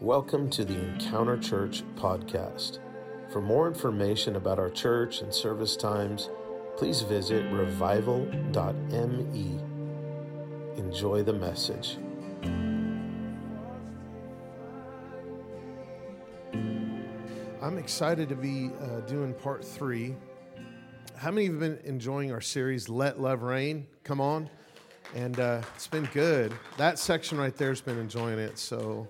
Welcome to the Encounter Church podcast. For more information about our church and service times, please visit revival.me. Enjoy the message. I'm excited to be uh, doing part three. How many of you have been enjoying our series, Let Love Reign? Come on. And uh, it's been good. That section right there has been enjoying it. So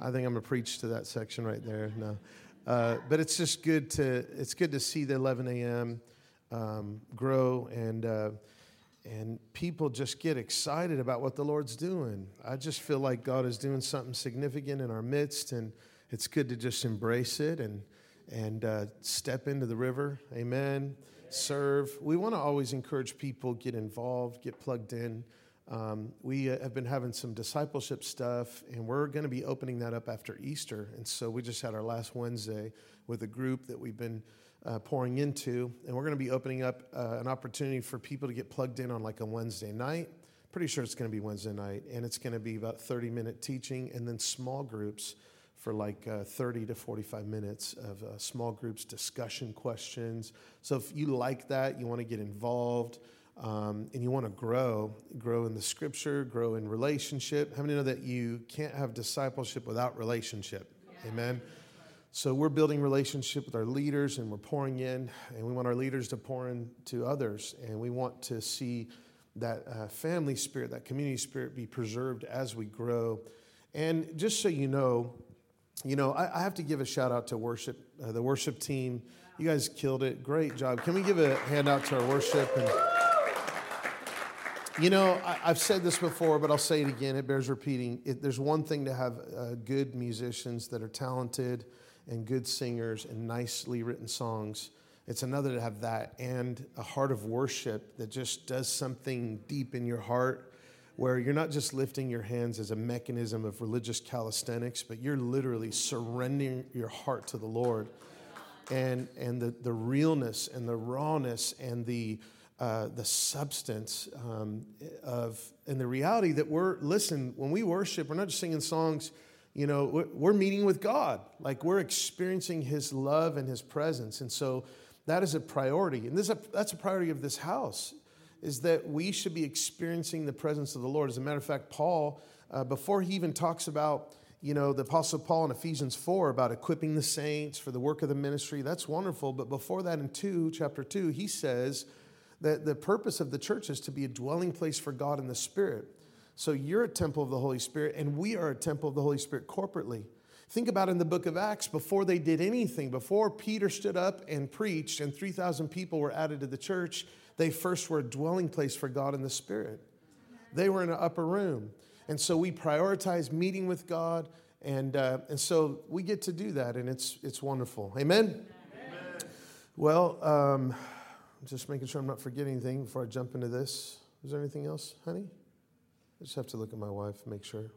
I think I'm to preach to that section right there. No. Uh, but it's just good to, it's good to see the 11 a.m. Um, grow and, uh, and people just get excited about what the Lord's doing. I just feel like God is doing something significant in our midst, and it's good to just embrace it and, and uh, step into the river. Amen. Serve. We want to always encourage people get involved, get plugged in. Um, we uh, have been having some discipleship stuff, and we're going to be opening that up after Easter. And so we just had our last Wednesday with a group that we've been uh, pouring into, and we're going to be opening up uh, an opportunity for people to get plugged in on like a Wednesday night. Pretty sure it's going to be Wednesday night, and it's going to be about 30 minute teaching, and then small groups for like uh, 30 to 45 minutes of uh, small groups discussion questions. So if you like that, you want to get involved um, and you want to grow, grow in the scripture, grow in relationship. How many know that you can't have discipleship without relationship? Yeah. Amen. So we're building relationship with our leaders and we're pouring in, and we want our leaders to pour into others, and we want to see that uh, family spirit, that community spirit be preserved as we grow. And just so you know, you know, I, I have to give a shout out to worship, uh, the worship team. You guys killed it. Great job. Can we give a hand out to our worship and you know, I, have said this before, but I'll say it again. It bears repeating. It, there's one thing to have uh, good musicians that are talented and good singers and nicely written songs. It's another to have that and a heart of worship that just does something deep in your heart where you're not just lifting your hands as a mechanism of religious calisthenics, but you're literally surrendering your heart to the Lord. And, and the, the realness and the rawness and the uh, the substance um, of, and the reality that we're, listen, when we worship, we're not just singing songs, you know, we're, we're meeting with God. Like we're experiencing His love and His presence. And so that is a priority. And this, that's a priority of this house, is that we should be experiencing the presence of the Lord. As a matter of fact, Paul, uh, before he even talks about, you know, the Apostle Paul in Ephesians 4 about equipping the saints for the work of the ministry, that's wonderful. But before that, in 2, chapter 2, he says, that the purpose of the church is to be a dwelling place for God in the Spirit. So you're a temple of the Holy Spirit, and we are a temple of the Holy Spirit corporately. Think about in the book of Acts, before they did anything, before Peter stood up and preached and 3,000 people were added to the church, they first were a dwelling place for God in the Spirit. They were in an upper room. And so we prioritize meeting with God, and, uh, and so we get to do that, and it's, it's wonderful. Amen? Amen. Well, um, just making sure I'm not forgetting anything before I jump into this. Is there anything else, honey? I just have to look at my wife, make sure.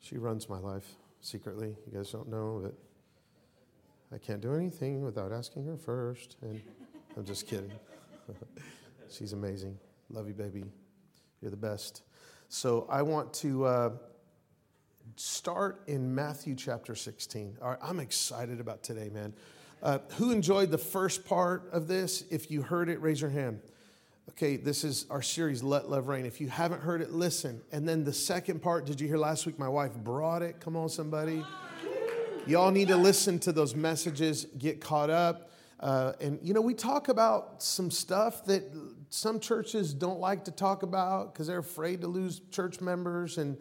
She runs my life secretly. You guys don't know, but I can't do anything without asking her first. And I'm just kidding. She's amazing. Love you, baby. You're the best. So I want to uh, start in Matthew chapter 16. All right, I'm excited about today, man. Uh, who enjoyed the first part of this? If you heard it, raise your hand. Okay, this is our series, Let Love Reign. If you haven't heard it, listen. And then the second part, did you hear last week? My wife brought it. Come on, somebody. Y'all need to listen to those messages, get caught up. Uh, and, you know, we talk about some stuff that some churches don't like to talk about because they're afraid to lose church members. And,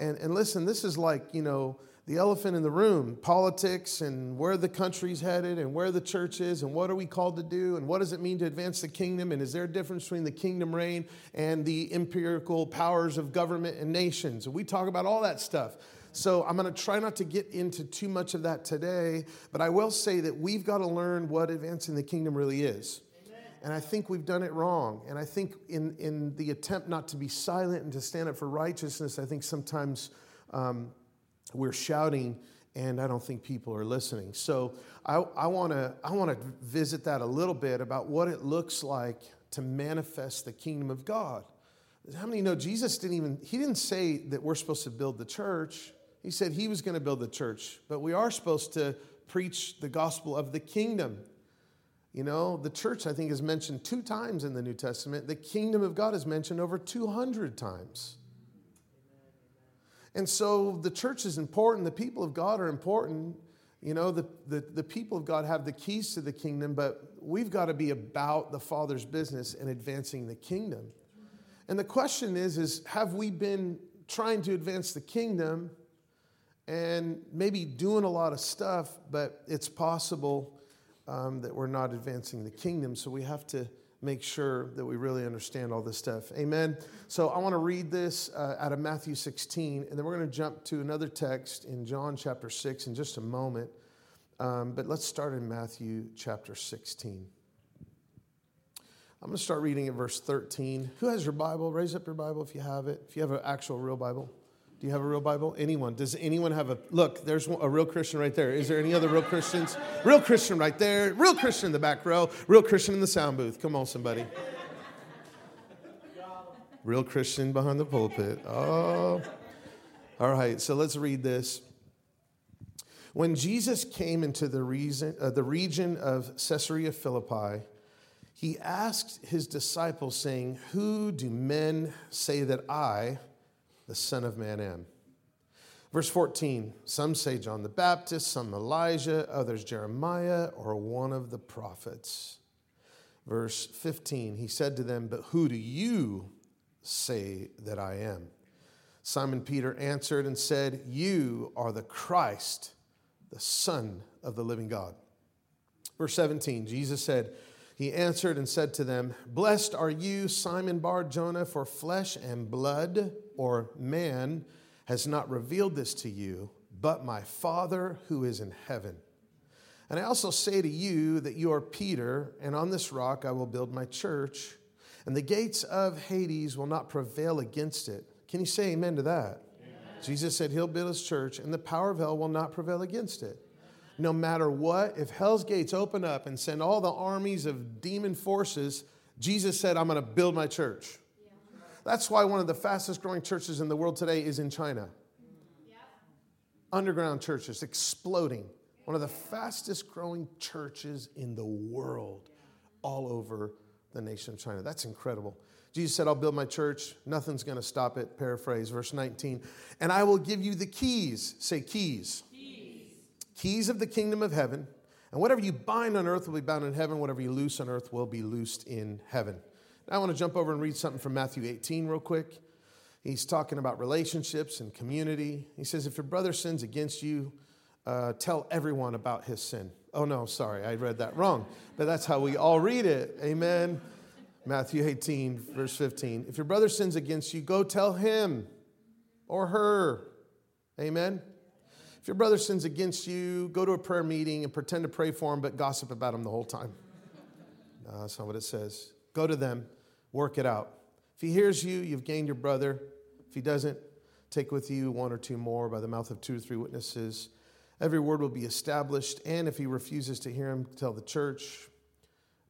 and, and listen, this is like, you know, the elephant in the room politics and where the country's headed and where the church is and what are we called to do and what does it mean to advance the kingdom and is there a difference between the kingdom reign and the empirical powers of government and nations? And we talk about all that stuff. So i'm going to try not to get into too much of that today but i will say that we've got to learn what advancing the kingdom really is. And I think we've done it wrong. And I think in, in the attempt not to be silent and to stand up for righteousness, I think sometimes um, we're shouting and I don't think people are listening. So I, I want to I wanna visit that a little bit about what it looks like to manifest the kingdom of God. How many know Jesus didn't even, he didn't say that we're supposed to build the church. He said he was going to build the church, but we are supposed to preach the gospel of the kingdom. You know, the church, I think, is mentioned two times in the New Testament. The kingdom of God is mentioned over 200 times. And so the church is important. The people of God are important. You know, the, the, the people of God have the keys to the kingdom, but we've got to be about the Father's business and advancing the kingdom. And the question is, is have we been trying to advance the kingdom and maybe doing a lot of stuff, but it's possible um, that we're not advancing the kingdom. So we have to make sure that we really understand all this stuff. Amen. So I want to read this uh, out of Matthew 16, and then we're going to jump to another text in John chapter 6 in just a moment. Um, but let's start in Matthew chapter 16. I'm going to start reading at verse 13. Who has your Bible? Raise up your Bible if you have it. If you have an actual real Bible. Do you have a real Bible? Anyone? Does anyone have a look? There's a real Christian right there. Is there any other real Christians? Real Christian right there. Real Christian in the back row. Real Christian in the sound booth. Come on, somebody. Real Christian behind the pulpit. Oh. All right, so let's read this. When Jesus came into the, reason, uh, the region of Caesarea Philippi, he asked his disciples, saying, Who do men say that I, the Son of Man, am. Verse 14 Some say John the Baptist, some Elijah, others Jeremiah, or one of the prophets. Verse 15 He said to them, But who do you say that I am? Simon Peter answered and said, You are the Christ, the Son of the living God. Verse 17 Jesus said, he answered and said to them, Blessed are you, Simon Bar Jonah, for flesh and blood, or man, has not revealed this to you, but my Father who is in heaven. And I also say to you that you are Peter, and on this rock I will build my church, and the gates of Hades will not prevail against it. Can you say amen to that? Amen. Jesus said he'll build his church, and the power of hell will not prevail against it no matter what, if hell's gates open up and send all the armies of demon forces, Jesus said, I'm going to build my church. That's why one of the fastest growing churches in the world today is in China. Underground churches exploding. One of the fastest growing churches in the world, all over the nation of China. That's incredible. Jesus said, I'll build my church. Nothing's going to stop it. Paraphrase, verse 19. And I will give you the keys. Say keys keys of the kingdom of heaven. And whatever you bind on earth will be bound in heaven. Whatever you loose on earth will be loosed in heaven. Now I want to jump over and read something from Matthew 18 real quick. He's talking about relationships and community. He says, If your brother sins against you, uh, tell everyone about his sin. Oh, no, sorry, I read that wrong. But that's how we all read it. Amen. Matthew 18, verse 15. If your brother sins against you, go tell him or her. Amen. If your brother sins against you, go to a prayer meeting and pretend to pray for him, but gossip about him the whole time. No, that's not what it says. Go to them, work it out. If he hears you, you've gained your brother. If he doesn't, take with you one or two more by the mouth of two or three witnesses. Every word will be established, and if he refuses to hear him, tell the church.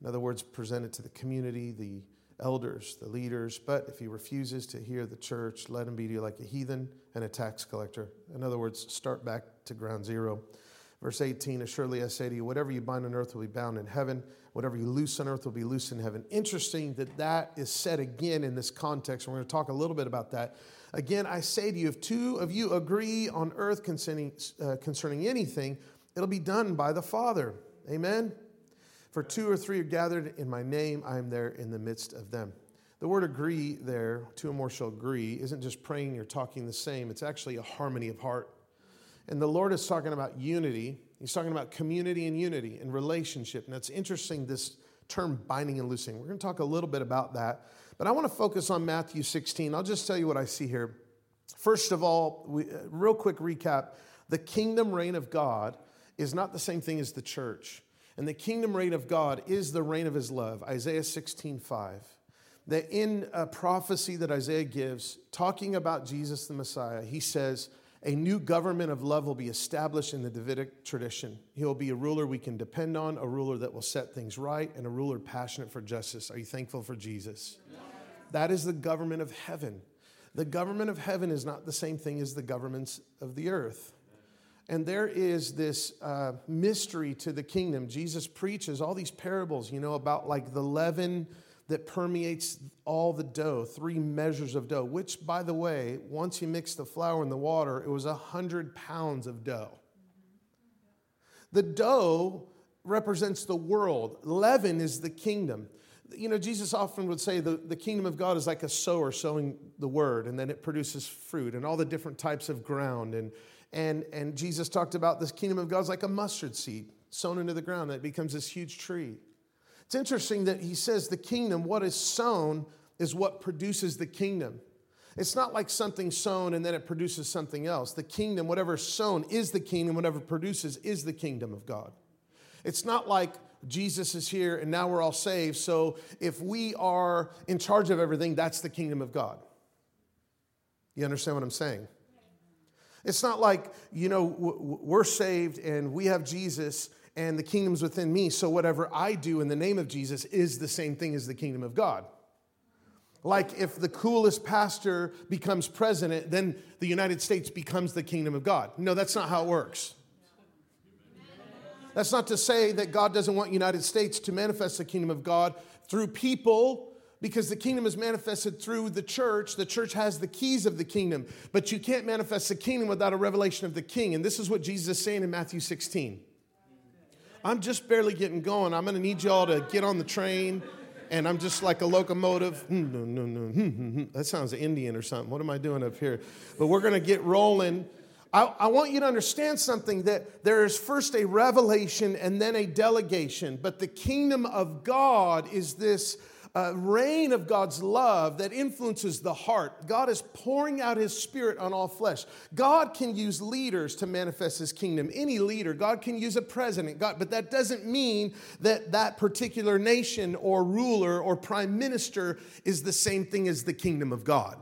In other words, present it to the community, the elders, the leaders. But if he refuses to hear the church, let him be to you like a heathen and a tax collector. In other words, start back to ground zero. Verse 18 Assuredly I say to you, whatever you bind on earth will be bound in heaven, whatever you loose on earth will be loose in heaven. Interesting that that is said again in this context. We're going to talk a little bit about that. Again, I say to you, if two of you agree on earth concerning, uh, concerning anything, it'll be done by the Father. Amen? For two or three are gathered in my name, I am there in the midst of them. The word agree there, two or more shall agree, isn't just praying or talking the same, it's actually a harmony of heart. And the Lord is talking about unity. He's talking about community and unity and relationship. And it's interesting, this term binding and loosing. We're going to talk a little bit about that. But I want to focus on Matthew 16. I'll just tell you what I see here. First of all, we, uh, real quick recap the kingdom reign of God is not the same thing as the church. And the kingdom reign of God is the reign of his love. Isaiah 16, 5. That in a prophecy that Isaiah gives, talking about Jesus the Messiah, he says, A new government of love will be established in the Davidic tradition. He will be a ruler we can depend on, a ruler that will set things right, and a ruler passionate for justice. Are you thankful for Jesus? That is the government of heaven. The government of heaven is not the same thing as the governments of the earth. And there is this uh, mystery to the kingdom. Jesus preaches all these parables, you know, about like the leaven that permeates all the dough, three measures of dough, which, by the way, once you mix the flour and the water, it was a 100 pounds of dough. The dough represents the world, leaven is the kingdom. You know, Jesus often would say the, the kingdom of God is like a sower sowing the word, and then it produces fruit and all the different types of ground. And, and, and Jesus talked about this kingdom of God is like a mustard seed sown into the ground that becomes this huge tree. It's interesting that he says the kingdom, what is sown, is what produces the kingdom. It's not like something sown and then it produces something else. The kingdom, whatever sown, is the kingdom. Whatever produces is the kingdom of God. It's not like Jesus is here and now we're all saved. So if we are in charge of everything, that's the kingdom of God. You understand what I'm saying? It's not like, you know, we're saved and we have Jesus and the kingdom's within me. So whatever I do in the name of Jesus is the same thing as the kingdom of God. Like if the coolest pastor becomes president, then the United States becomes the kingdom of God. No, that's not how it works. That's not to say that God doesn't want United States to manifest the kingdom of God through people because the kingdom is manifested through the church. The church has the keys of the kingdom, but you can't manifest the kingdom without a revelation of the king. And this is what Jesus is saying in Matthew 16. I'm just barely getting going. I'm going to need y'all to get on the train. And I'm just like a locomotive. Hmm. Hmm, hmm, that sounds Indian or something. What am I doing up here? But we're going to get rolling. I, I, want you to understand something that there is first a revelation and then a delegation. But the kingdom of God is this uh, reign of God's love that influences the heart. God is pouring out his spirit on all flesh. God can use leaders to manifest his kingdom. Any leader, God can use a president, God, but that doesn't mean that that particular nation or ruler or prime minister is the same thing as the kingdom of God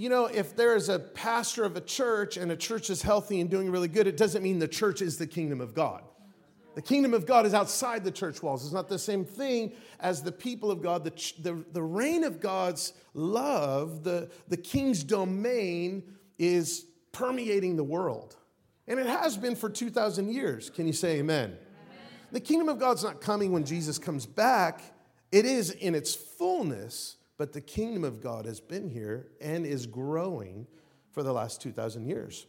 you know, if there is a pastor of a church and a church is healthy and doing really good, it doesn't mean the church is the kingdom of God. The kingdom of God is outside the church walls. It's not the same thing as the people of God. The, the, the reign of God's love, the, the king's domain is permeating the world. And it has been for 2,000 years. Can you say amen? amen? The kingdom of God's not coming when Jesus comes back, it is in its fullness, but the kingdom of God has been here and is growing for the last 2,000 years.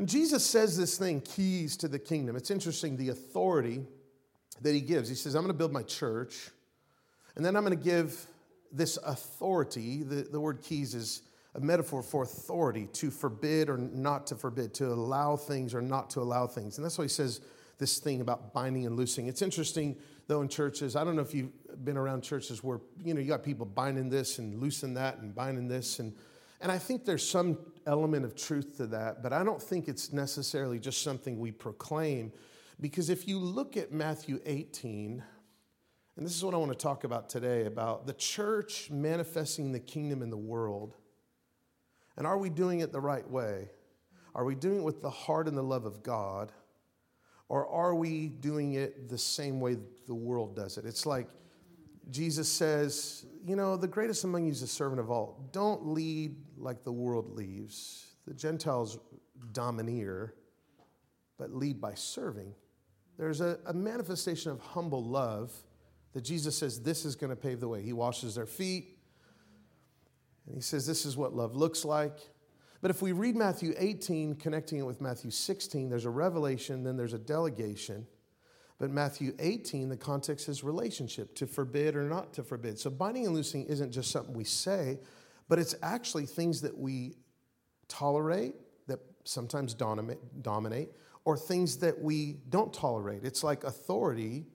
And Jesus says this thing keys to the kingdom. It's interesting the authority that he gives. He says, I'm going to build my church, and then I'm going to give this authority. The, the word keys is a metaphor for authority to forbid or not to forbid, to allow things or not to allow things. And that's why he says this thing about binding and loosing. It's interesting, though, in churches. I don't know if you've been around churches where, you know, you got people binding this and loosing that and binding this. And, and I think there's some element of truth to that, but I don't think it's necessarily just something we proclaim. Because if you look at Matthew 18, and this is what I want to talk about today about the church manifesting the kingdom in the world. And are we doing it the right way? Are we doing it with the heart and the love of God? Or are we doing it the same way the world does it? It's like Jesus says, you know, the greatest among you is a servant of all. Don't lead like the world leaves. The Gentiles domineer, but lead by serving. There's a, a manifestation of humble love that Jesus says this is going to pave the way. He washes their feet, and he says this is what love looks like. But if we read Matthew 18, connecting it with Matthew 16, there's a revelation, then there's a delegation. But Matthew 18, the context is relationship, to forbid or not to forbid. So binding and loosing isn't just something we say, but it's actually things that we tolerate, that sometimes dominate, or things that we don't tolerate. It's like authority.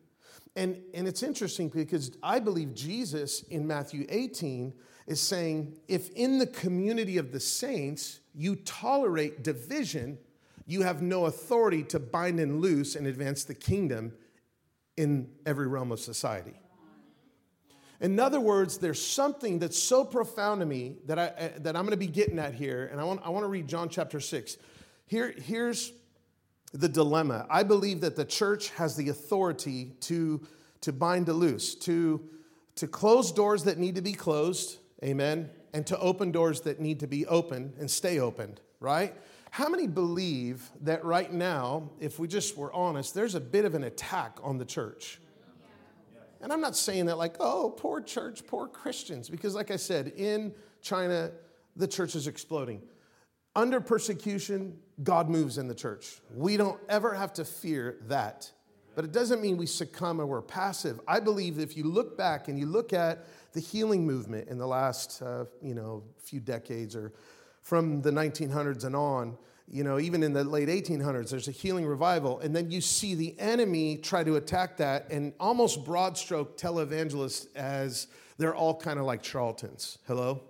And, and it's interesting because I believe Jesus in Matthew 18 is saying if in the community of the saints you tolerate division, you have no authority to bind and loose and advance the kingdom in every realm of society. In other words, there's something that's so profound to me that, I, uh, that I'm going to be getting at here, and I want, I want to read John chapter 6. Here, here's the dilemma. I believe that the church has the authority to, to bind to loose, to, to close doors that need to be closed, amen, and to open doors that need to be open and stay opened, right? How many believe that right now, if we just were honest, there's a bit of an attack on the church? And I'm not saying that like, oh, poor church, poor Christians, because like I said, in China, the church is exploding. Under persecution, God moves in the church. We don't ever have to fear that. But it doesn't mean we succumb or we're passive. I believe that if you look back and you look at the healing movement in the last, uh, you know, few decades or from the 1900s and on, you know, even in the late 1800s, there's a healing revival. And then you see the enemy try to attack that and almost broad stroke televangelists as they're all kind of like charlatans. Hello?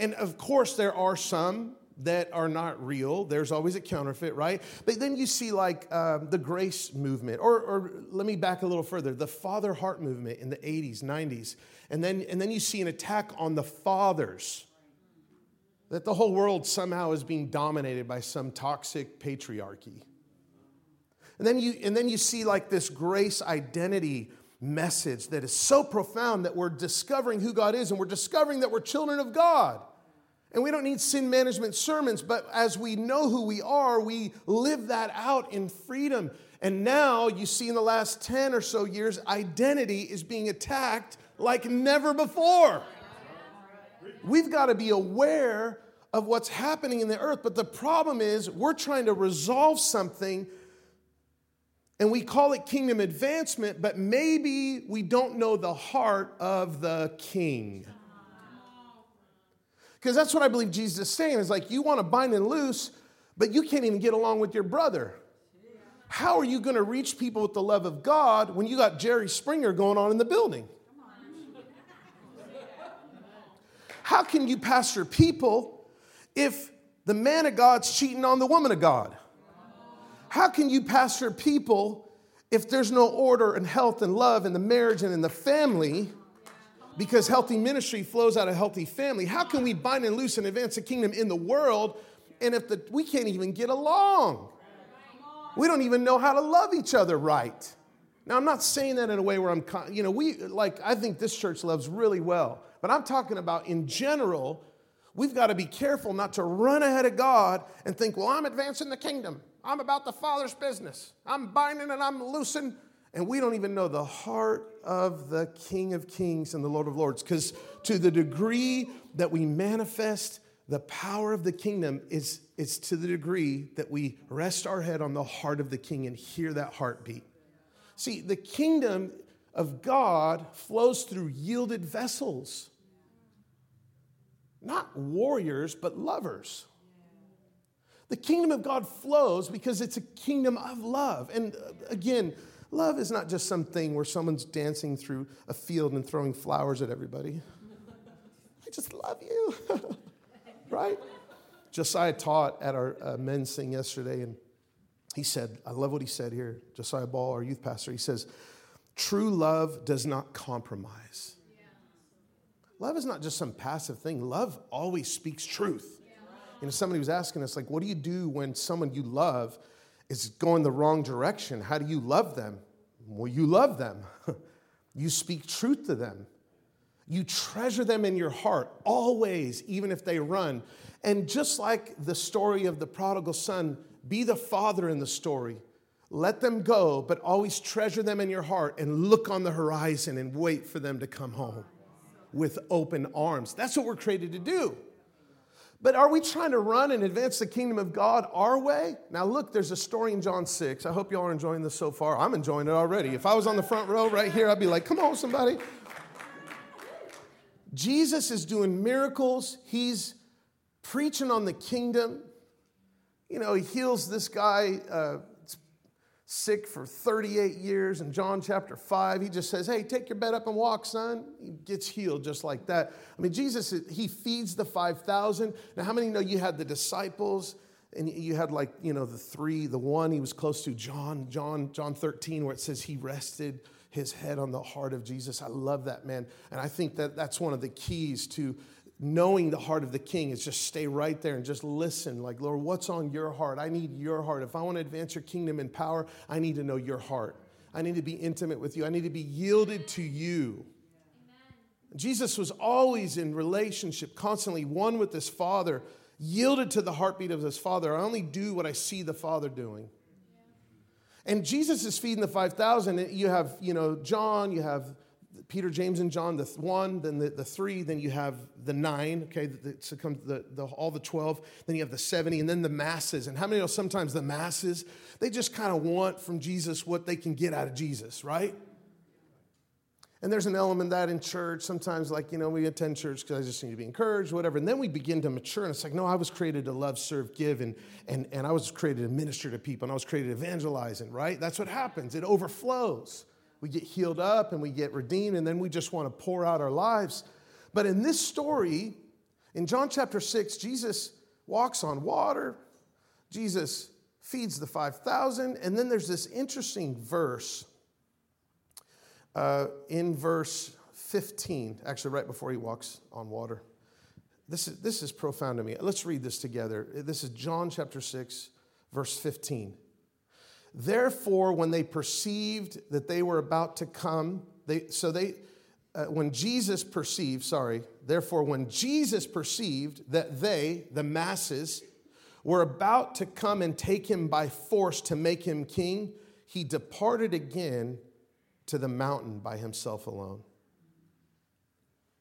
And of course, there are some that are not real. There's always a counterfeit, right? But then you see like um, the grace movement, or, or let me back a little further, the father heart movement in the 80s, 90s. And then, and then you see an attack on the fathers that the whole world somehow is being dominated by some toxic patriarchy. And then you, and then you see like this grace identity message that is so profound that we're discovering who God is and we're discovering that we're children of God. And we don't need sin management sermons, but as we know who we are, we live that out in freedom. And now you see in the last 10 or so years, identity is being attacked like never before. We've got to be aware of what's happening in the earth. But the problem is, we're trying to resolve something and we call it kingdom advancement, but maybe we don't know the heart of the king. Because that's what I believe Jesus is saying is like, you want to bind and loose, but you can't even get along with your brother. How are you going to reach people with the love of God when you got Jerry Springer going on in the building? How can you pastor people if the man of God's cheating on the woman of God? How can you pastor people if there's no order and health and love in the marriage and in the family? Because healthy ministry flows out of healthy family. How can we bind and loose and advance the kingdom in the world and if the, we can't even get along? We don't even know how to love each other right. Now, I'm not saying that in a way where I'm, you know, we, like, I think this church loves really well. But I'm talking about in general, we've got to be careful not to run ahead of God and think, well, I'm advancing the kingdom. I'm about the Father's business. I'm binding and I'm loosing. And we don't even know the heart of the King of Kings and the Lord of Lords. Because to the degree that we manifest the power of the kingdom is, is to the degree that we rest our head on the heart of the king and hear that heartbeat. See, the kingdom of God flows through yielded vessels not warriors, but lovers. The kingdom of God flows because it's a kingdom of love. And uh, again, love is not just something where someone's dancing through a field and throwing flowers at everybody. I just love you, right? Josiah taught at our uh, men's thing yesterday, and he said, I love what he said here. Josiah Ball, our youth pastor, he says, True love does not compromise. Love is not just some passive thing. Love always speaks truth. You know, somebody was asking us, like, what do you do when someone you love is going the wrong direction? How do you love them? Well, you love them. you speak truth to them. You treasure them in your heart always, even if they run. And just like the story of the prodigal son, be the father in the story. Let them go, but always treasure them in your heart and look on the horizon and wait for them to come home with open arms. That's what we're created to do. But are we trying to run and advance the kingdom of God our way? Now, look, there's a story in John 6. I hope y'all are enjoying this so far. I'm enjoying it already. If I was on the front row right here, I'd be like, come on, somebody. Jesus is doing miracles, he's preaching on the kingdom. You know, he heals this guy. Uh, sick for 38 years in John chapter 5. He just says, Hey, take your bed up and walk, son. He gets healed just like that. I mean, Jesus, he feeds the 5,000. Now, how many know you had the disciples? And you had like, you know, the three, the one he was close to, John, John, John 13, where it says he rested his head on the heart of Jesus. I love that, man. And I think that that's one of the keys to knowing the heart of the king is just stay right there and just listen. Like, Lord, what's on your heart? I need your heart. If I want to advance your kingdom in power, I need to know your heart. I need to be intimate with you. I need to be yielded to you. Jesus was always in relationship, constantly one with his Father, yielded to the heartbeat of his Father. I only do what I see the Father doing. And Jesus is feeding the 5,000. You have, you know, John, you have Peter, James, and John, the one, then the, the three, then you have the nine, okay, so comes the, the, all the 12, then you have the 70, and then the masses. And how many know sometimes the masses, they just kind of want from Jesus what they can get out of Jesus, right? And there's an element that in church, sometimes like, you know, we attend church because I just need to be encouraged, whatever. And then we begin to mature. And it's like, no, I was created to love, serve, give. And, and, and I was created to minister to people. And I was created evangelizing, right? That's what happens. It overflows. We get healed up and we get redeemed. And then we just want to pour out our lives. But in this story, in John chapter 6, Jesus walks on water. Jesus feeds the 5,000. And then there's this interesting verse uh, in verse 15, actually, right before he walks on water. This is, this is profound to me. Let's read this together. This is John chapter 6, verse 15. Therefore, when they perceived that they were about to come, they, so they, uh, when Jesus perceived, sorry, therefore, when Jesus perceived that they, the masses, were about to come and take him by force to make him king, he departed again to the mountain by himself alone.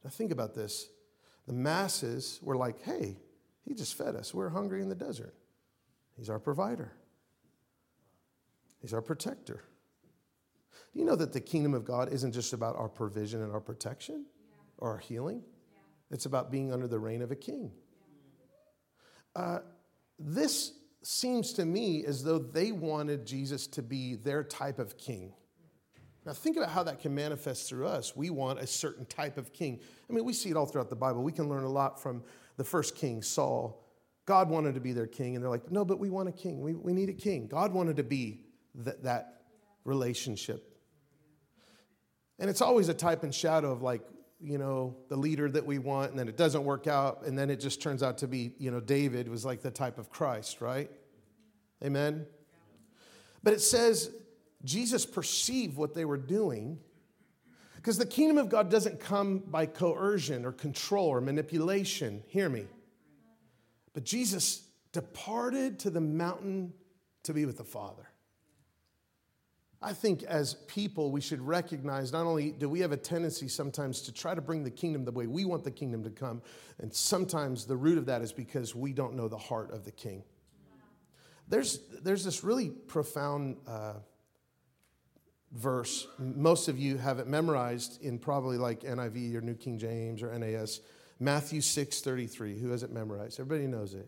Now, think about this. The masses were like, hey, he just fed us. We're hungry in the desert. He's our provider, He's our protector. Do you know that the kingdom of God isn't just about our provision and our protection or our healing? It's about being under the reign of a king. Uh, this seems to me as though they wanted Jesus to be their type of king. Now, think about how that can manifest through us. We want a certain type of king. I mean, we see it all throughout the Bible. We can learn a lot from the first king, Saul. God wanted to be their king, and they're like, no, but we want a king. We, we need a king. God wanted to be that, that relationship. And it's always a type and shadow of like, you know, the leader that we want, and then it doesn't work out, and then it just turns out to be, you know, David was like the type of Christ, right? Amen? But it says Jesus perceived what they were doing because the kingdom of God doesn't come by coercion or control or manipulation. Hear me. But Jesus departed to the mountain to be with the Father. I think as people, we should recognize not only do we have a tendency sometimes to try to bring the kingdom the way we want the kingdom to come, and sometimes the root of that is because we don't know the heart of the king. There's, there's this really profound. Uh, verse. Most of you have it memorized in probably like NIV or New King James or NAS. Matthew 6 33. Who has it memorized? Everybody knows it.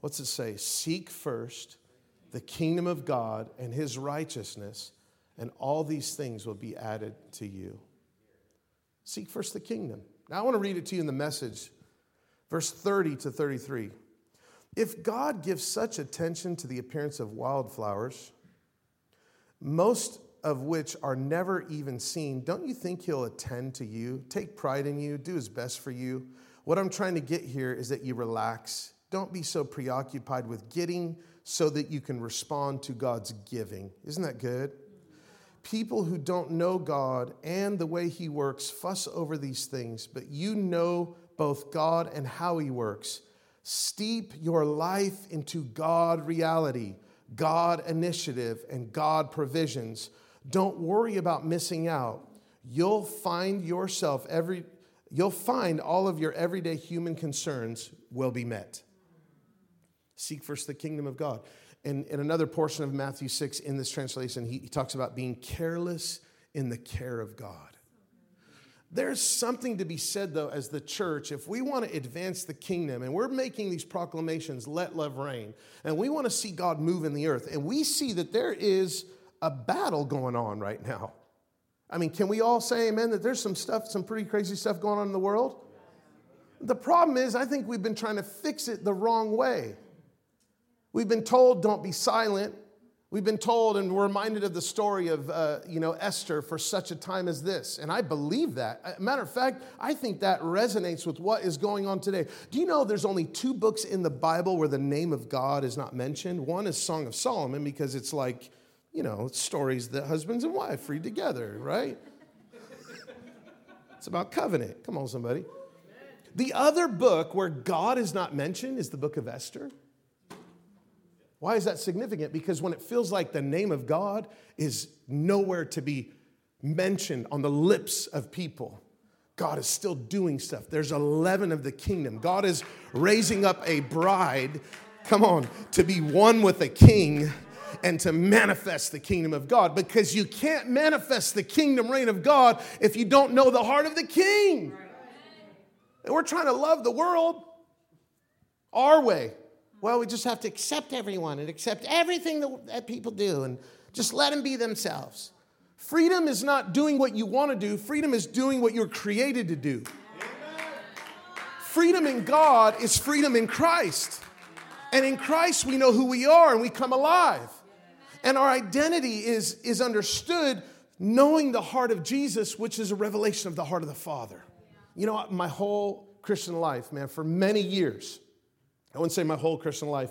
What's it say? Seek first the kingdom of God and his righteousness, and all these things will be added to you. Seek first the kingdom. Now, I want to read it to you in the message, verse 30 to 33. If God gives such attention to the appearance of wildflowers, most of which are never even seen, don't you think he'll attend to you, take pride in you, do his best for you? What I'm trying to get here is that you relax. Don't be so preoccupied with getting so that you can respond to God's giving. Isn't that good? People who don't know God and the way he works fuss over these things, but you know both God and how he works. Steep your life into God reality, God initiative, and God provisions don't worry about missing out. You'll find yourself every, you'll find all of your everyday human concerns will be met. Seek first the kingdom of God. And in another portion of Matthew 6 in this translation, he, he talks about being careless in the care of God. There's something to be said, though, as the church, if we want to advance the kingdom and we're making these proclamations, let love reign, and we want to see God move in the earth, and we see that there is a battle going on right now. I mean, can we all say amen that there's some stuff, some pretty crazy stuff going on in the world? The problem is, I think we've been trying to fix it the wrong way. We've been told, don't be silent. We've been told, and we're reminded of the story of, uh, you know, Esther for such a time as this. And I believe that. Matter of fact, I think that resonates with what is going on today. Do you know there's only two books in the Bible where the name of God is not mentioned? One is Song of Solomon because it's like, you know, stories that husbands and wife read together, right? It's about covenant. Come on, somebody. The other book where God is not mentioned is the book of Esther. Why is that significant? Because when it feels like the name of God is nowhere to be mentioned on the lips of people, God is still doing stuff. There's 11 of the kingdom. God is raising up a bride, come on, to be one with a king and to manifest the kingdom of God because you can't manifest the kingdom reign of God if you don't know the heart of the king. And we're trying to love the world our way. Well, we just have to accept everyone and accept everything that people do and just let them be themselves. Freedom is not doing what you want to do, freedom is doing what you're created to do. Freedom in God is freedom in Christ. And in Christ, we know who we are and we come alive. And our identity is, is understood knowing the heart of Jesus, which is a revelation of the heart of the Father. You know, my whole Christian life, man, for many years, I wouldn't say my whole Christian life,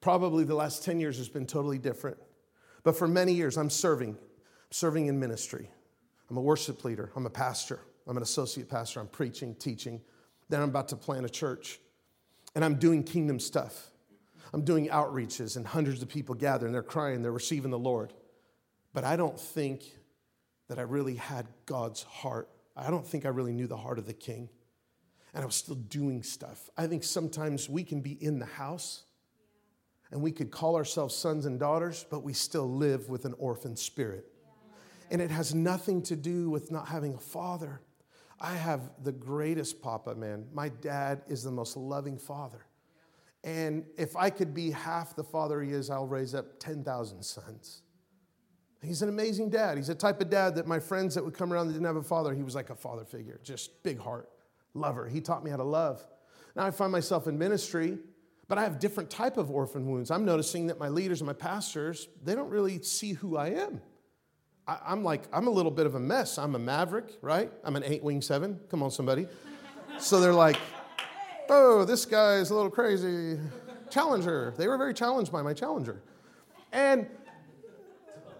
probably the last 10 years has been totally different. But for many years, I'm serving, serving in ministry. I'm a worship leader, I'm a pastor, I'm an associate pastor, I'm preaching, teaching. Then I'm about to plant a church, and I'm doing kingdom stuff. I'm doing outreaches, and hundreds of people gather, and they're crying, they're receiving the Lord. But I don't think that I really had God's heart. I don't think I really knew the heart of the king and I was still doing stuff. I think sometimes we can be in the house and we could call ourselves sons and daughters, but we still live with an orphan spirit. And it has nothing to do with not having a father. I have the greatest papa, man. My dad is the most loving father. And if I could be half the father he is, I'll raise up 10,000 sons. He's an amazing dad. He's a type of dad that my friends that would come around that didn't have a father, he was like a father figure, just big heart lover. He taught me how to love. Now I find myself in ministry, but I have different type of orphan wounds. I'm noticing that my leaders and my pastors, they don't really see who I am. I, am like, I'm a little bit of a mess. I'm a maverick, right? I'm an eight wing seven. Come on, somebody. So they're like, oh, this guy is a little crazy. Challenger. They were very challenged by my challenger. And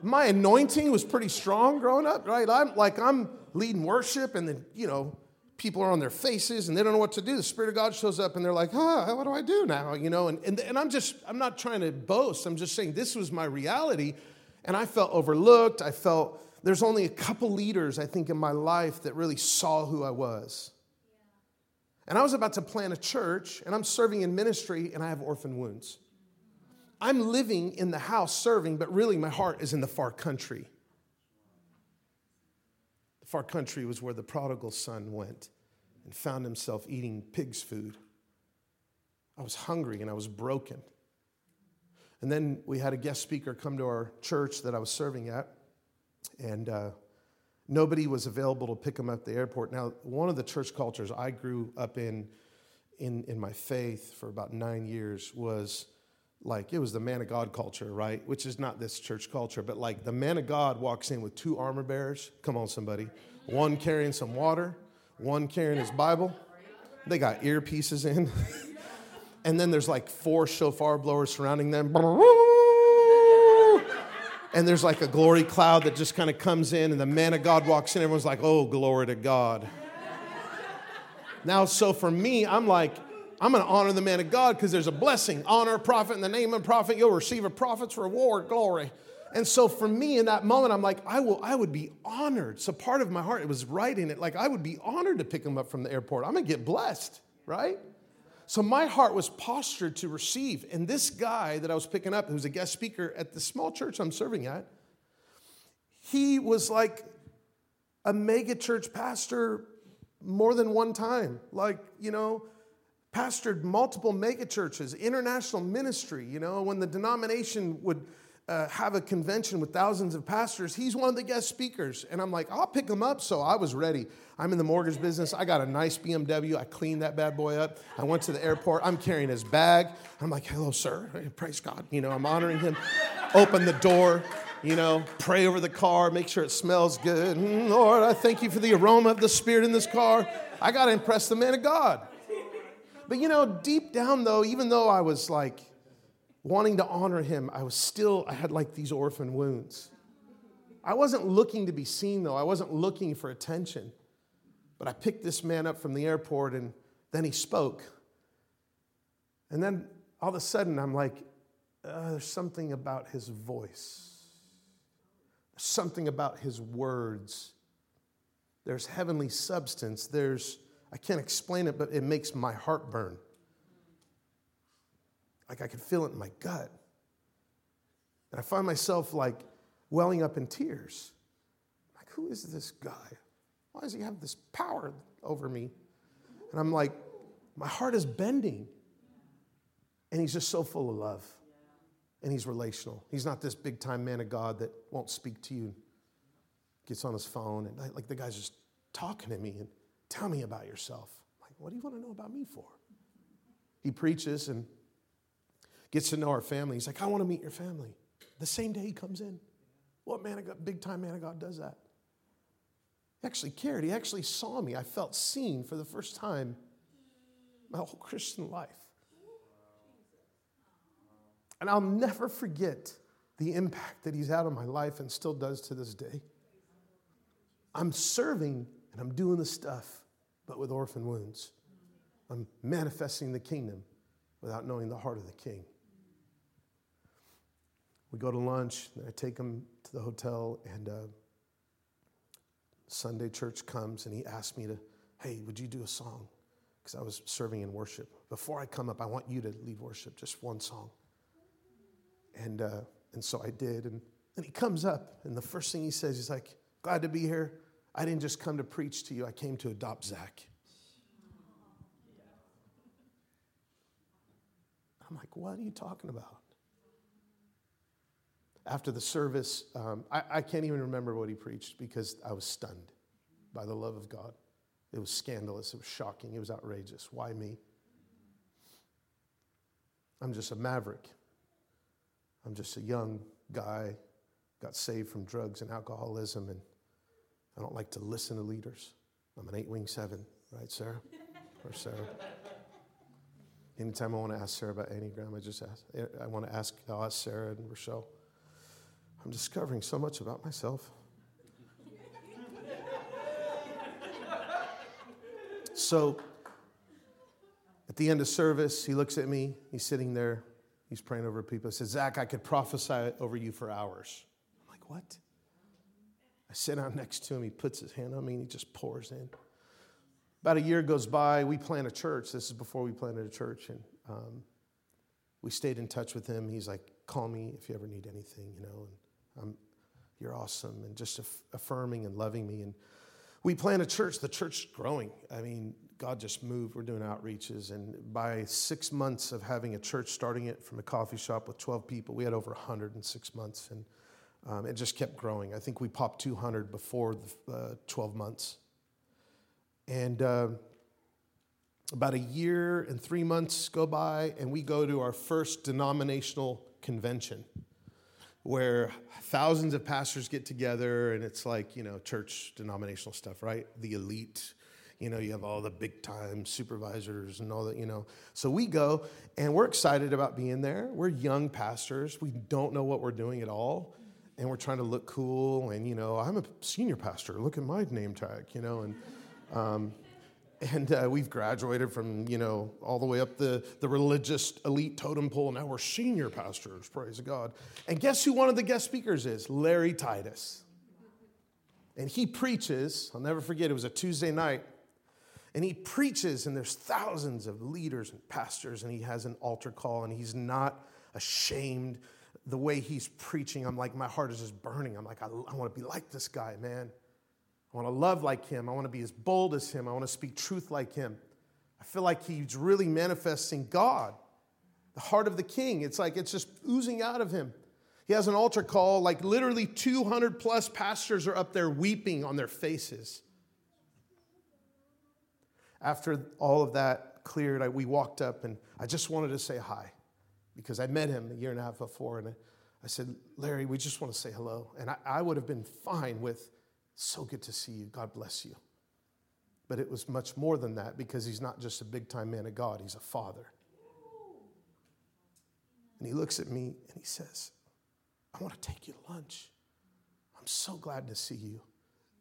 my anointing was pretty strong growing up, right? I'm like, I'm leading worship and then, you know, people are on their faces and they don't know what to do. The Spirit of God shows up and they're like, huh, what do I do now? You know, and, and, and I'm just, I'm not trying to boast. I'm just saying this was my reality. And I felt overlooked. I felt there's only a couple leaders, I think, in my life that really saw who I was. And I was about to plant a church and I'm serving in ministry and I have orphan wounds. I'm living in the house serving, but really my heart is in the far country far country was where the prodigal son went and found himself eating pig's food. I was hungry and I was broken. And then we had a guest speaker come to our church that I was serving at, and uh, nobody was available to pick him up at the airport. Now, one of the church cultures I grew up in, in, in my faith for about nine years was like it was the man of God culture, right? Which is not this church culture, but like the man of God walks in with two armor bearers. Come on, somebody. One carrying some water, one carrying his Bible. They got earpieces in. and then there's like four shofar blowers surrounding them. And there's like a glory cloud that just kind of comes in, and the man of God walks in. Everyone's like, oh, glory to God. Now, so for me, I'm like, I'm going to honor the man of God because there's a blessing. Honor a prophet in the name of a prophet. You'll receive a prophet's reward. Glory. And so for me in that moment, I'm like, I will, I would be honored. So part of my heart, it was in it. Like I would be honored to pick him up from the airport. I'm gonna get blessed, right? So my heart was postured to receive. And this guy that I was picking up, who's a guest speaker at the small church I'm serving at, he was like a mega church pastor more than one time. Like, you know, pastored multiple megachurches, international ministry. You know, when the denomination would uh, have a convention with thousands of pastors, he's one of the guest speakers. And I'm like, I'll pick him up. So I was ready. I'm in the mortgage business. I got a nice BMW. I cleaned that bad boy up. I went to the airport. I'm carrying his bag. I'm like, hello, sir. Praise God. You know, I'm honoring him. Open the door you know, pray over the car, make sure it smells good. Mm, Lord, I thank you for the aroma of the Spirit in this car. I got to impress the man of God. But you know, deep down though, even though I was like wanting to honor him, I was still, I had like these orphan wounds. I wasn't looking to be seen though, I wasn't looking for attention. But I picked this man up from the airport and then he spoke. And then all of a sudden, I'm like, uh, there's something about his voice, there's something about his words. There's heavenly substance. There's, I can't explain it, but it makes my heart burn. Like I could feel it in my gut. And I find myself like welling up in tears. Like, who is this guy? Why does he have this power over me? And I'm like, my heart is bending. And he's just so full of love. And he's relational. He's not this big time man of God that won't speak to you, gets on his phone, and like the guy's just talking to me and tell me about yourself. I'm like, what do you want to know about me for? He preaches and gets to know our family. He's like, I want to meet your family. The same day he comes in. What man of God, big time man of God does that? He actually cared. He actually saw me. I felt seen for the first time my whole Christian life. And I'll never forget the impact that he's had on my life and still does to this day. I'm serving and I'm doing the stuff, but with orphan wounds. I'm manifesting the kingdom without knowing the heart of the king. We go to lunch, and I take him to the hotel, and uh, Sunday church comes and he asks me to, hey, would you do a song? Because I was serving in worship. Before I come up, I want you to lead worship, just one song. And, uh, and so I did. And then he comes up, and the first thing he says, he's like, Glad to be here. I didn't just come to preach to you, I came to adopt Zach. I'm like, What are you talking about? After the service, um, I, I can't even remember what he preached because I was stunned by the love of God. It was scandalous, it was shocking, it was outrageous. Why me? I'm just a maverick. I'm just a young guy, got saved from drugs and alcoholism, and I don't like to listen to leaders. I'm an eight wing seven, right, Sarah? Or Sarah? Anytime I want to ask Sarah about Enneagram, I just ask. Eh, I want to ask, I'll ask Sarah and Rochelle. I'm discovering so much about myself. so, at the end of service, he looks at me. He's sitting there He's praying over people. He says, Zach, I could prophesy over you for hours. I'm like, what? I sit down next to him. He puts his hand on me and he just pours in. About a year goes by. We plant a church. This is before we planted a church. And um, we stayed in touch with him. He's like, call me if you ever need anything, you know. And I'm, you're awesome. And just aff- affirming and loving me. And we plant a church. The church is growing. I mean, God just moved. We're doing outreaches. And by six months of having a church, starting it from a coffee shop with 12 people, we had over 100 in six months. And um, it just kept growing. I think we popped 200 before the uh, 12 months. And uh, about a year and three months go by, and we go to our first denominational convention where thousands of pastors get together and it's like, you know, church denominational stuff, right? The elite you know, you have all the big time supervisors and all that, you know. So we go and we're excited about being there. We're young pastors. We don't know what we're doing at all. And we're trying to look cool. And, you know, I'm a senior pastor. Look at my name tag, you know. And, um, and uh, we've graduated from, you know, all the way up the, the religious elite totem pole. Now we're senior pastors, praise God. And guess who one of the guest speakers is? Larry Titus. And he preaches, I'll never forget, it was a Tuesday night and he preaches, and there's thousands of leaders and pastors, and he has an altar call, and he's not ashamed. The way he's preaching, I'm like, my heart is just burning. I'm like, I, I want to be like this guy, man. I want to love like him. I want to be as bold as him. I want to speak truth like him. I feel like he's really manifesting God, the heart of the king. It's like it's just oozing out of him. He has an altar call, like literally 200 plus pastors are up there weeping on their faces. After all of that cleared, I, we walked up and I just wanted to say hi because I met him a year and a half before. And I, said, Larry, we just want to say hello. And I, I would have been fine with, so good to see you. God bless you. But it was much more than that because he's not just a big time man of God, he's a father. And he looks at me and he says, I want to take you to lunch. I'm so glad to see you.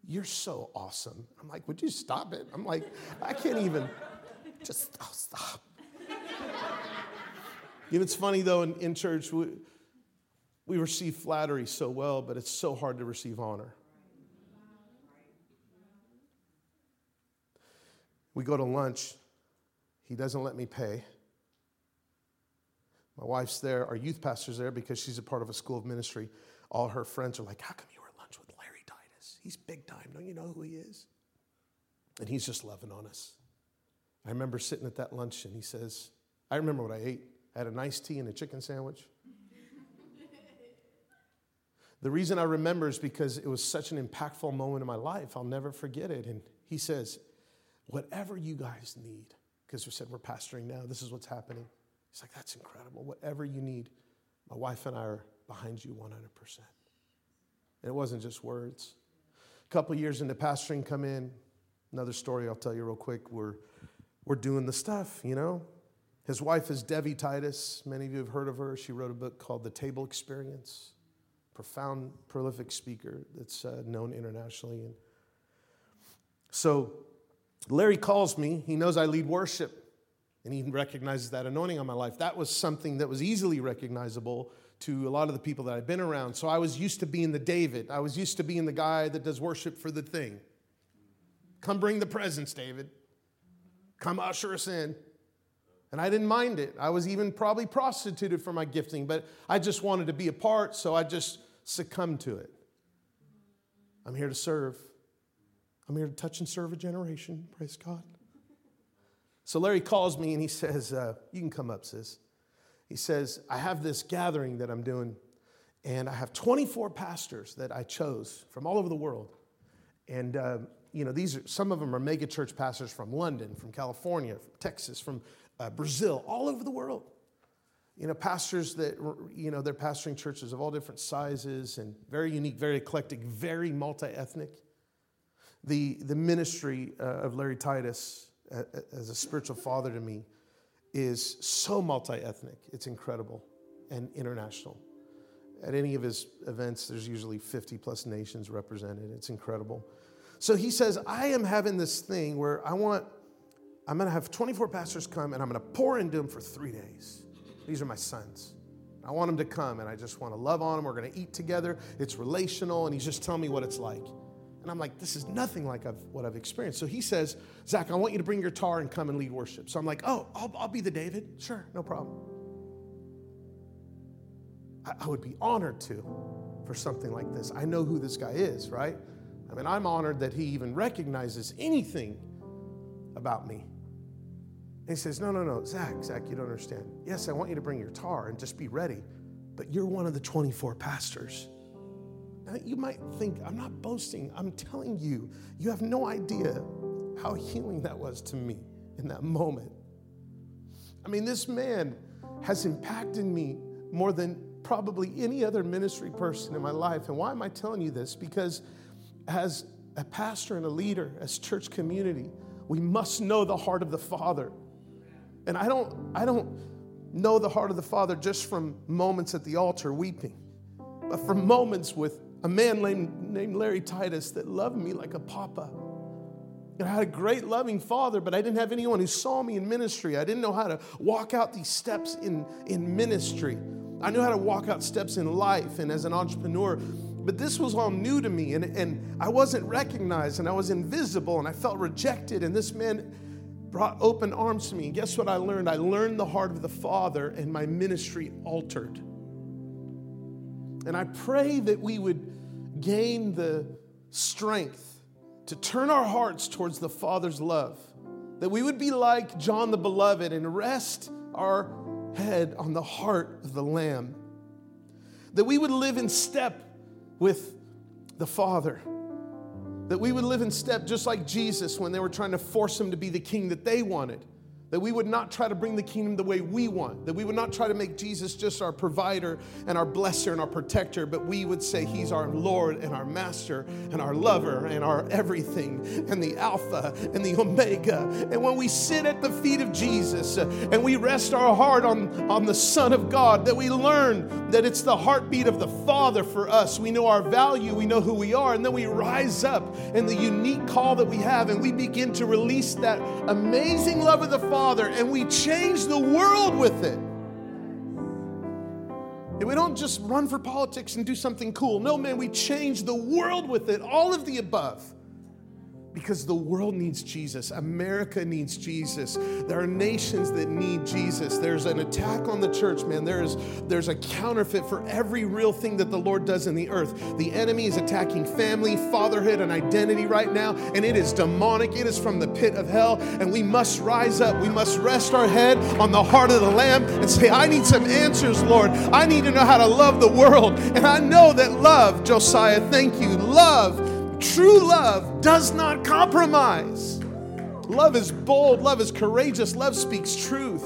You're so awesome. I'm like, Would you stop it? I'm like, I can't even. Just oh, stop. you know, it's funny though, in, in church, we, we receive flattery so well, but it's so hard to receive honor. We go to lunch, he doesn't let me pay. My wife's there, our youth pastor's there because she's a part of a school of ministry. All her friends are like, How come you were at lunch with Larry Titus? He's big time. Don't you know who he is? And he's just loving on us. I remember sitting at that lunch and he says, I remember what I ate. I had a nice tea and a chicken sandwich. The reason I remember is because it was such an impactful moment in my life. I'll never forget it. And he says, Whatever you guys need, because we said we're pastoring now, this is what's happening. He's like, That's incredible. Whatever you need, my wife and I are behind you 100%. And it wasn't just words. A couple years into pastoring, come in. Another story I'll tell you real quick. We're we're doing the stuff, you know. His wife is Devi Titus. Many of you have heard of her. She wrote a book called The Table Experience. Profound, prolific speaker that's uh, known internationally. And so Larry calls me. He knows I lead worship, and he recognizes that anointing on my life. That was something that was easily recognizable to a lot of the people that I've been around. So I was used to being the David. I was used to being the guy that does worship for the thing. Come bring the presence, David. Come usher us in. And I didn't mind it. I was even probably prostituted for my gifting, but I just wanted to be a part, so I just succumbed to it. I'm here to serve. I'm here to touch and serve a generation. Praise God. So Larry calls me and he says, uh, You can come up, sis. He says, I have this gathering that I'm doing, and I have 24 pastors that I chose from all over the world. And uh, you know, these are, some of them are mega church pastors from London, from California, from Texas, from uh, Brazil, all over the world. You know, pastors that, you know, they're pastoring churches of all different sizes and very unique, very eclectic, very multi ethnic. The, the ministry uh, of Larry Titus as a spiritual father to me is so multi ethnic. It's incredible and international. At any of his events, there's usually 50 plus nations represented. It's incredible. So he says, I am having this thing where I want, I'm going to have 24 pastors come and I'm going to pour into them for three days. These are my sons. I want them to come and I just want to love on them. We're going to eat together. It's relational. And he's just telling me what it's like. And I'm like, this is nothing like I've, what I've experienced. So he says, Zach, I want you to bring your guitar and come and lead worship. So I'm like, oh, I'll, I'll be the David. Sure, no problem. I, I would be honored to for something like this. I know who this guy is, right? I mean, I'm honored that he even recognizes anything about me. He says, No, no, no, Zach, Zach, you don't understand. Yes, I want you to bring your tar and just be ready, but you're one of the 24 pastors. Now, you might think, I'm not boasting. I'm telling you, you have no idea how healing that was to me in that moment. I mean, this man has impacted me more than probably any other ministry person in my life. And why am I telling you this? Because as a pastor and a leader, as church community, we must know the heart of the Father. And I don't, I don't know the heart of the Father just from moments at the altar weeping, but from moments with a man named, named Larry Titus that loved me like a papa. And I had a great loving father, but I didn't have anyone who saw me in ministry. I didn't know how to walk out these steps in, in ministry. I knew how to walk out steps in life and as an entrepreneur, but this was all new to me, and, and I wasn't recognized, and I was invisible, and I felt rejected. And this man brought open arms to me. And guess what I learned? I learned the heart of the Father, and my ministry altered. And I pray that we would gain the strength to turn our hearts towards the Father's love, that we would be like John the Beloved and rest our head on the heart of the Lamb, that we would live in step with the Father. That we would live in step just like Jesus when they were trying to force him to be the king that they wanted. That we would not try to bring the kingdom the way we want. That we would not try to make Jesus just our provider and our blesser and our protector, but we would say he's our Lord and our master and our lover and our everything and the Alpha and the Omega. And when we sit at the feet of Jesus and we rest our heart on, on the Son of God, that we learn that it's the heartbeat of the Father for us. We know our value, we know who we are, and then we rise up in the unique call that we have and we begin to release that amazing love of the Father Father and we change the world with it. And we don't just run for politics and do something cool. No, man, we change the world with it. All of the above because the world needs Jesus. America needs Jesus. There are nations that need Jesus. There's an attack on the church, man. There's, there's a counterfeit for every real thing that the Lord does in the earth. The enemy is attacking family, fatherhood, and identity right now, and it is demonic. It is from the pit of hell, and we must rise up. We must rest our head on the heart of the Lamb and say, I need some answers, Lord. I need to know how to love the world. And I know that love, Josiah, thank you, love True love does not compromise. Love is bold, love is courageous, love speaks truth.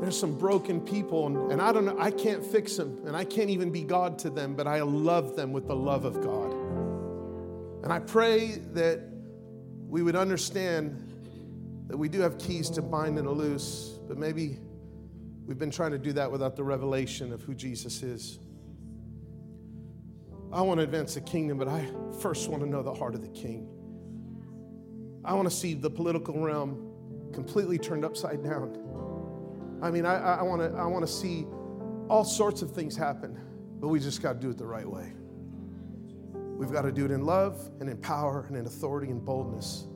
There's some broken people, and, and I don't know, I can't fix them, and I can't even be God to them, but I love them with the love of God. And I pray that we would understand that we do have keys to bind and loose, but maybe we've been trying to do that without the revelation of who Jesus is. I want to advance the kingdom, but I first want to know the heart of the king. I want to see the political realm completely turned upside down. I mean, I, I, want to, I want to see all sorts of things happen, but we just got to do it the right way. We've got to do it in love and in power and in authority and boldness.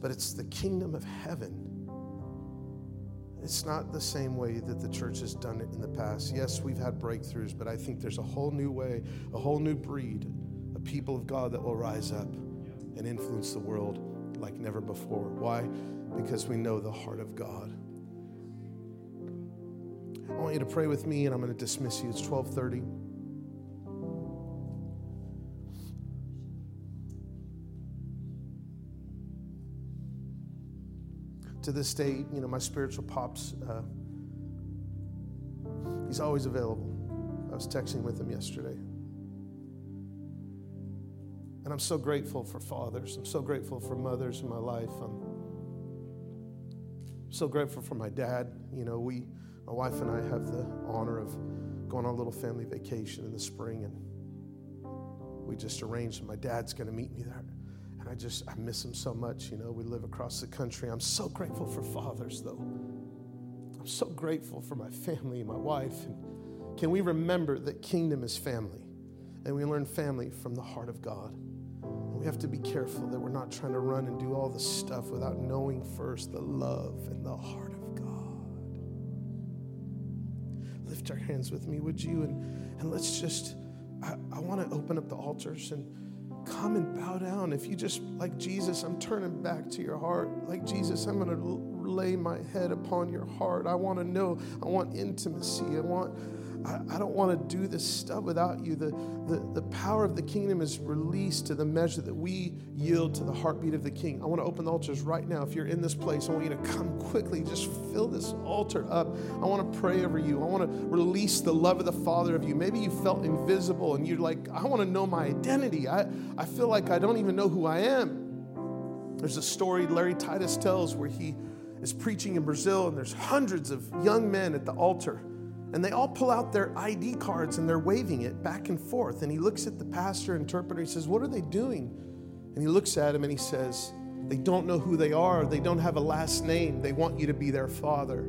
But it's the kingdom of heaven it's not the same way that the church has done it in the past. Yes, we've had breakthroughs, but I think there's a whole new way, a whole new breed of people of God that will rise up and influence the world like never before. Why? Because we know the heart of God. I want you to pray with me and I'm going to dismiss you. It's 1230. To this day, you know, my spiritual pops, uh, he's always available. I was texting with him yesterday. And I'm so grateful for fathers. I'm so grateful for mothers in my life. I'm so grateful for my dad. You know, we, my wife and I have the honor of going on a little family vacation in the spring, and we just arranged my dad's going to meet me there. I just, I miss them so much. You know, we live across the country. I'm so grateful for fathers, though. I'm so grateful for my family, and my wife. And can we remember that kingdom is family? And we learn family from the heart of God. And we have to be careful that we're not trying to run and do all the stuff without knowing first the love and the heart of God. Lift our hands with me, would you? And, and let's just, I, I want to open up the altars and come and bow down. If you just, like Jesus, I'm turning back to your heart. Like Jesus, I'm going to lay my head upon your heart. I want to know. I want intimacy. I want I, I don't want to do this stuff without you. The, the, the power of the kingdom is released to the measure that we yield to the heartbeat of the king. I want to open the altars right now. If you're in this place, I want you to come quickly. Just fill this altar up. I want to pray over you. I want to release the love of the Father of you. Maybe you felt invisible and you're like, I want to know my identity. I, I feel like I don't even know who I am. There's a story Larry Titus tells where he is preaching in Brazil, and there's hundreds of young men at the altar and they all pull out their ID cards and they're waving it back and forth. And he looks at the pastor, interpreter, he says, What are they doing? And he looks at him and he says, They don't know who they are. They don't have a last name. They want you to be their father.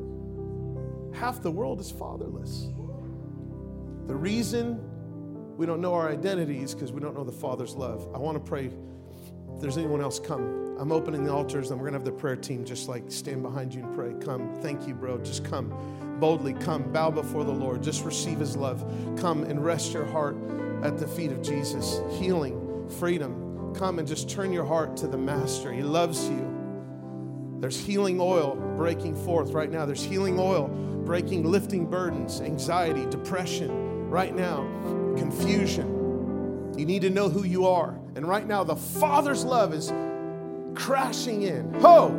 Half the world is fatherless. The reason we don't know our identity is because we don't know the Father's love. I want to pray. If there's anyone else, come. I'm opening the altars and we're going to have the prayer team just like stand behind you and pray. Come. Thank you, bro. Just come boldly come, bow before the Lord, just receive His love. Come and rest your heart at the feet of Jesus. Healing, freedom. Come and just turn your heart to the Master. He loves you. There's healing oil breaking forth right now. There's healing oil breaking, lifting burdens, anxiety, depression, right now, confusion. You need to know who you are. And right now, the Father's love is crashing in. Ho!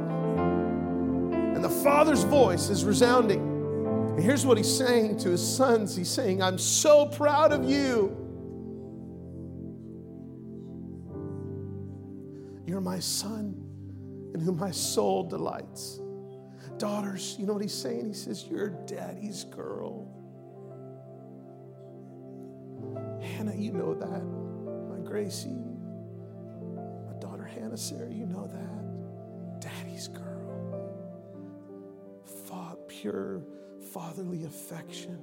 And the Father's voice is resounding. And here's what he's saying to his sons He's saying, I'm so proud of you. You're my son in whom my soul delights. Daughters, you know what he's saying? He says, You're daddy's girl. Hannah, you know that. My Gracie, my daughter Hannah, Sarah, you know that. Daddy's girl. Pure fatherly affection,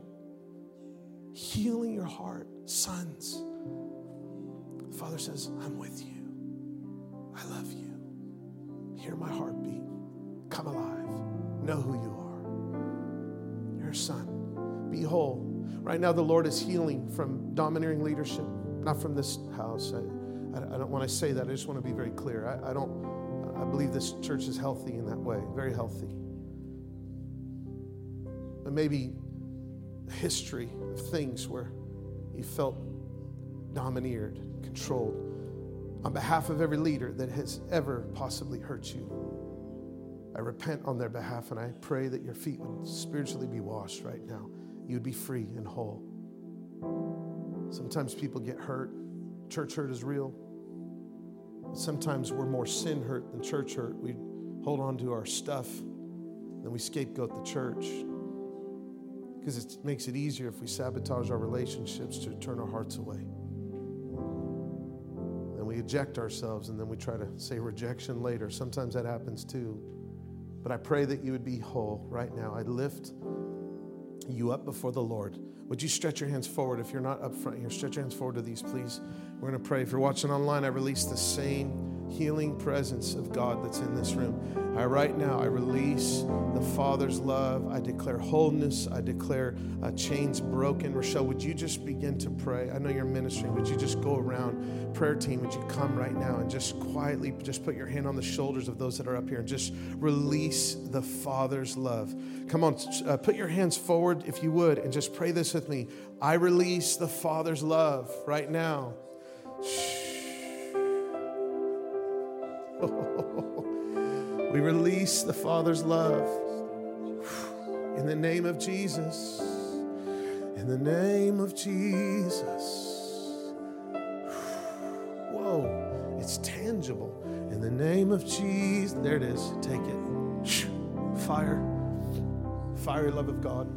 healing your heart. Sons, the Father says, I'm with you. I love you. Hear my heartbeat. Come alive. Know who you are. You're a son. Be whole. Right now, the Lord is healing from domineering leadership, not from this house. I, I, I don't, when I say that, I just want to be very clear. I, I don't, I believe this church is healthy in that way, very healthy. But maybe a history of things where you felt domineered, controlled on behalf of every leader that has ever possibly hurt you. I repent on their behalf and I pray that your feet would spiritually be washed right now. You would be free and whole. Sometimes people get hurt. Church hurt is real. Sometimes we're more sin hurt than church hurt. We hold on to our stuff, then we scapegoat the church because it makes it easier if we sabotage our relationships to turn our hearts away And we eject ourselves and then we try to say rejection later. Sometimes that happens too. But I pray that you would be whole right now. I lift you up before the Lord. Would you stretch your hands forward? If you're not up front here, stretch your hands forward to these, please. We're going to pray. If you're watching online, I release the same healing presence of God that's in this room. I right now I release the Father's love. I declare wholeness. I declare uh, chains broken. Rochelle, would you just begin to pray? I know you're ministering. Would you just go around, prayer team? Would you come right now and just quietly just put your hand on the shoulders of those that are up here and just release the Father's love? Come on, uh, put your hands forward if you would, and just pray this with me. I release the Father's love right now. Shh. we release the Father's love in the name of Jesus. In the name of Jesus. Whoa, it's tangible. In the name of Jesus. There it is. Take it. Fire. Fiery love of God.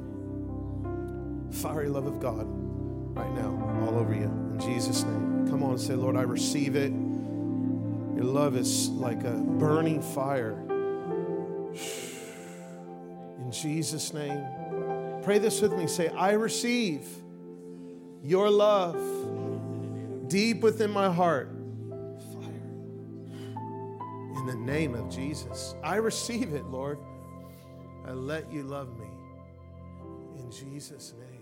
Fiery love of God right now, all over you. In Jesus' name. Come on say, Lord, I receive it. Your love is like a burning fire. In Jesus' name. Pray this with me. Say, I receive your love deep within my heart. In the name of Jesus. I receive it, Lord. I let you love me. In Jesus' name.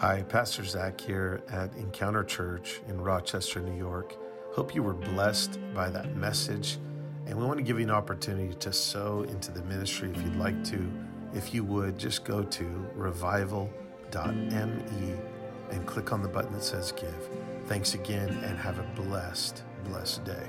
Hi, Pastor Zach here at Encounter Church in Rochester, New York. Hope you were blessed by that message. And we want to give you an opportunity to sow into the ministry if you'd like to. If you would, just go to revival.me and click on the button that says give. Thanks again and have a blessed, blessed day.